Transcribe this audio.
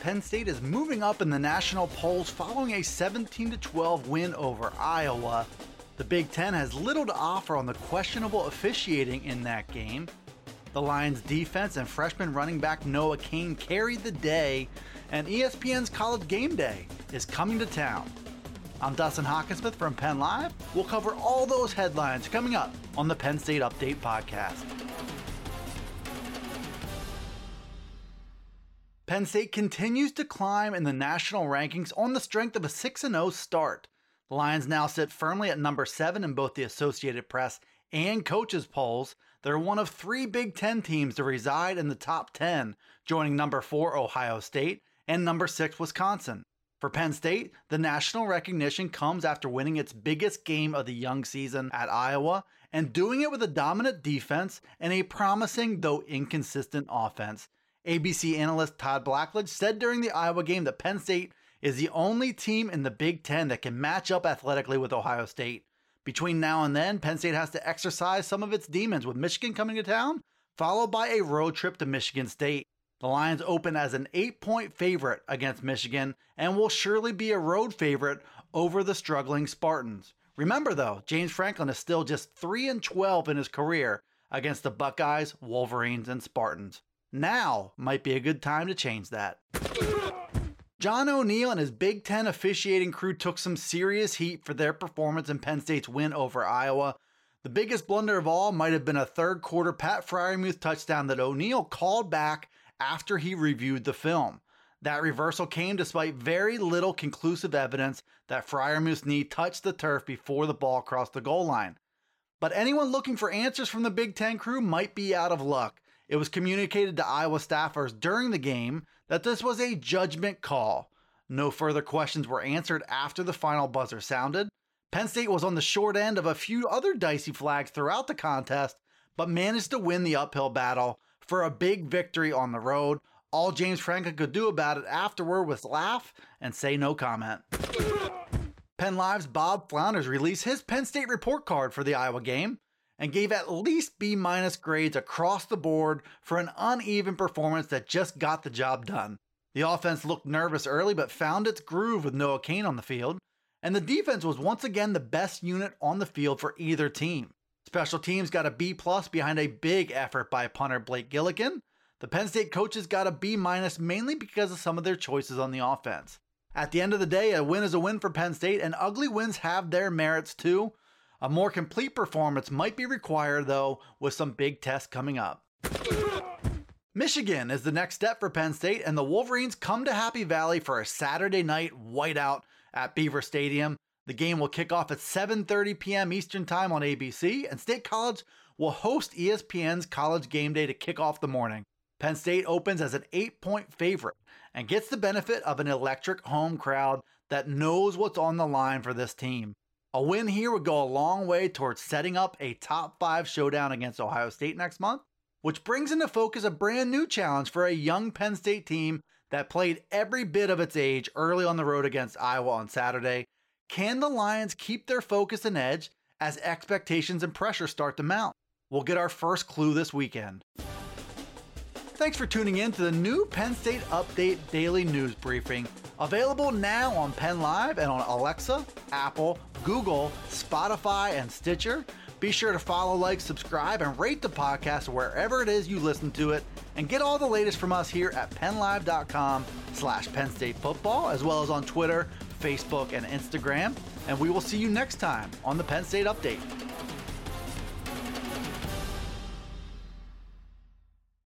Penn State is moving up in the national polls following a 17 12 win over Iowa. The Big Ten has little to offer on the questionable officiating in that game. The Lions' defense and freshman running back Noah Cain carried the day, and ESPN's College Game Day is coming to town. I'm Dustin Hockensmith from Penn Live. We'll cover all those headlines coming up on the Penn State Update podcast. Penn State continues to climb in the national rankings on the strength of a 6 0 start. The Lions now sit firmly at number 7 in both the Associated Press and coaches polls. They're one of three Big Ten teams to reside in the top 10, joining number 4 Ohio State and number 6 Wisconsin. For Penn State, the national recognition comes after winning its biggest game of the young season at Iowa and doing it with a dominant defense and a promising, though inconsistent, offense. ABC analyst Todd Blackledge said during the Iowa game that Penn State is the only team in the Big Ten that can match up athletically with Ohio State. Between now and then, Penn State has to exercise some of its demons with Michigan coming to town, followed by a road trip to Michigan State. The Lions open as an eight point favorite against Michigan and will surely be a road favorite over the struggling Spartans. Remember though, James Franklin is still just 3 and 12 in his career against the Buckeyes, Wolverines, and Spartans. Now might be a good time to change that. John O'Neill and his Big Ten officiating crew took some serious heat for their performance in Penn State's win over Iowa. The biggest blunder of all might have been a third quarter Pat Freiermuth touchdown that O'Neill called back after he reviewed the film. That reversal came despite very little conclusive evidence that Freiermuth's knee touched the turf before the ball crossed the goal line. But anyone looking for answers from the Big Ten crew might be out of luck. It was communicated to Iowa staffers during the game that this was a judgment call. No further questions were answered after the final buzzer sounded. Penn State was on the short end of a few other dicey flags throughout the contest, but managed to win the uphill battle for a big victory on the road. All James Franklin could do about it afterward was laugh and say no comment. Penn Live's Bob Flounders released his Penn State report card for the Iowa game and gave at least B minus grades across the board for an uneven performance that just got the job done. The offense looked nervous early but found its groove with Noah Cain on the field, and the defense was once again the best unit on the field for either team. Special teams got a B plus behind a big effort by punter Blake Gillikin. The Penn State coaches got a B minus mainly because of some of their choices on the offense. At the end of the day, a win is a win for Penn State, and ugly wins have their merits too. A more complete performance might be required, though, with some big tests coming up. Michigan is the next step for Penn State, and the Wolverines come to Happy Valley for a Saturday night whiteout at Beaver Stadium. The game will kick off at 7:30 p.m. Eastern Time on ABC, and State College will host ESPN's College Game Day to kick off the morning. Penn State opens as an 8-point favorite and gets the benefit of an electric home crowd that knows what's on the line for this team. A win here would go a long way towards setting up a top five showdown against Ohio State next month, which brings into focus a brand new challenge for a young Penn State team that played every bit of its age early on the road against Iowa on Saturday. Can the Lions keep their focus and edge as expectations and pressure start to mount? We'll get our first clue this weekend. Thanks for tuning in to the new Penn State Update Daily News Briefing, available now on Penn Live and on Alexa, Apple, Google, Spotify, and Stitcher. Be sure to follow, like, subscribe, and rate the podcast wherever it is you listen to it, and get all the latest from us here at PennLive.com slash Penn State Football, as well as on Twitter, Facebook, and Instagram. And we will see you next time on the Penn State Update.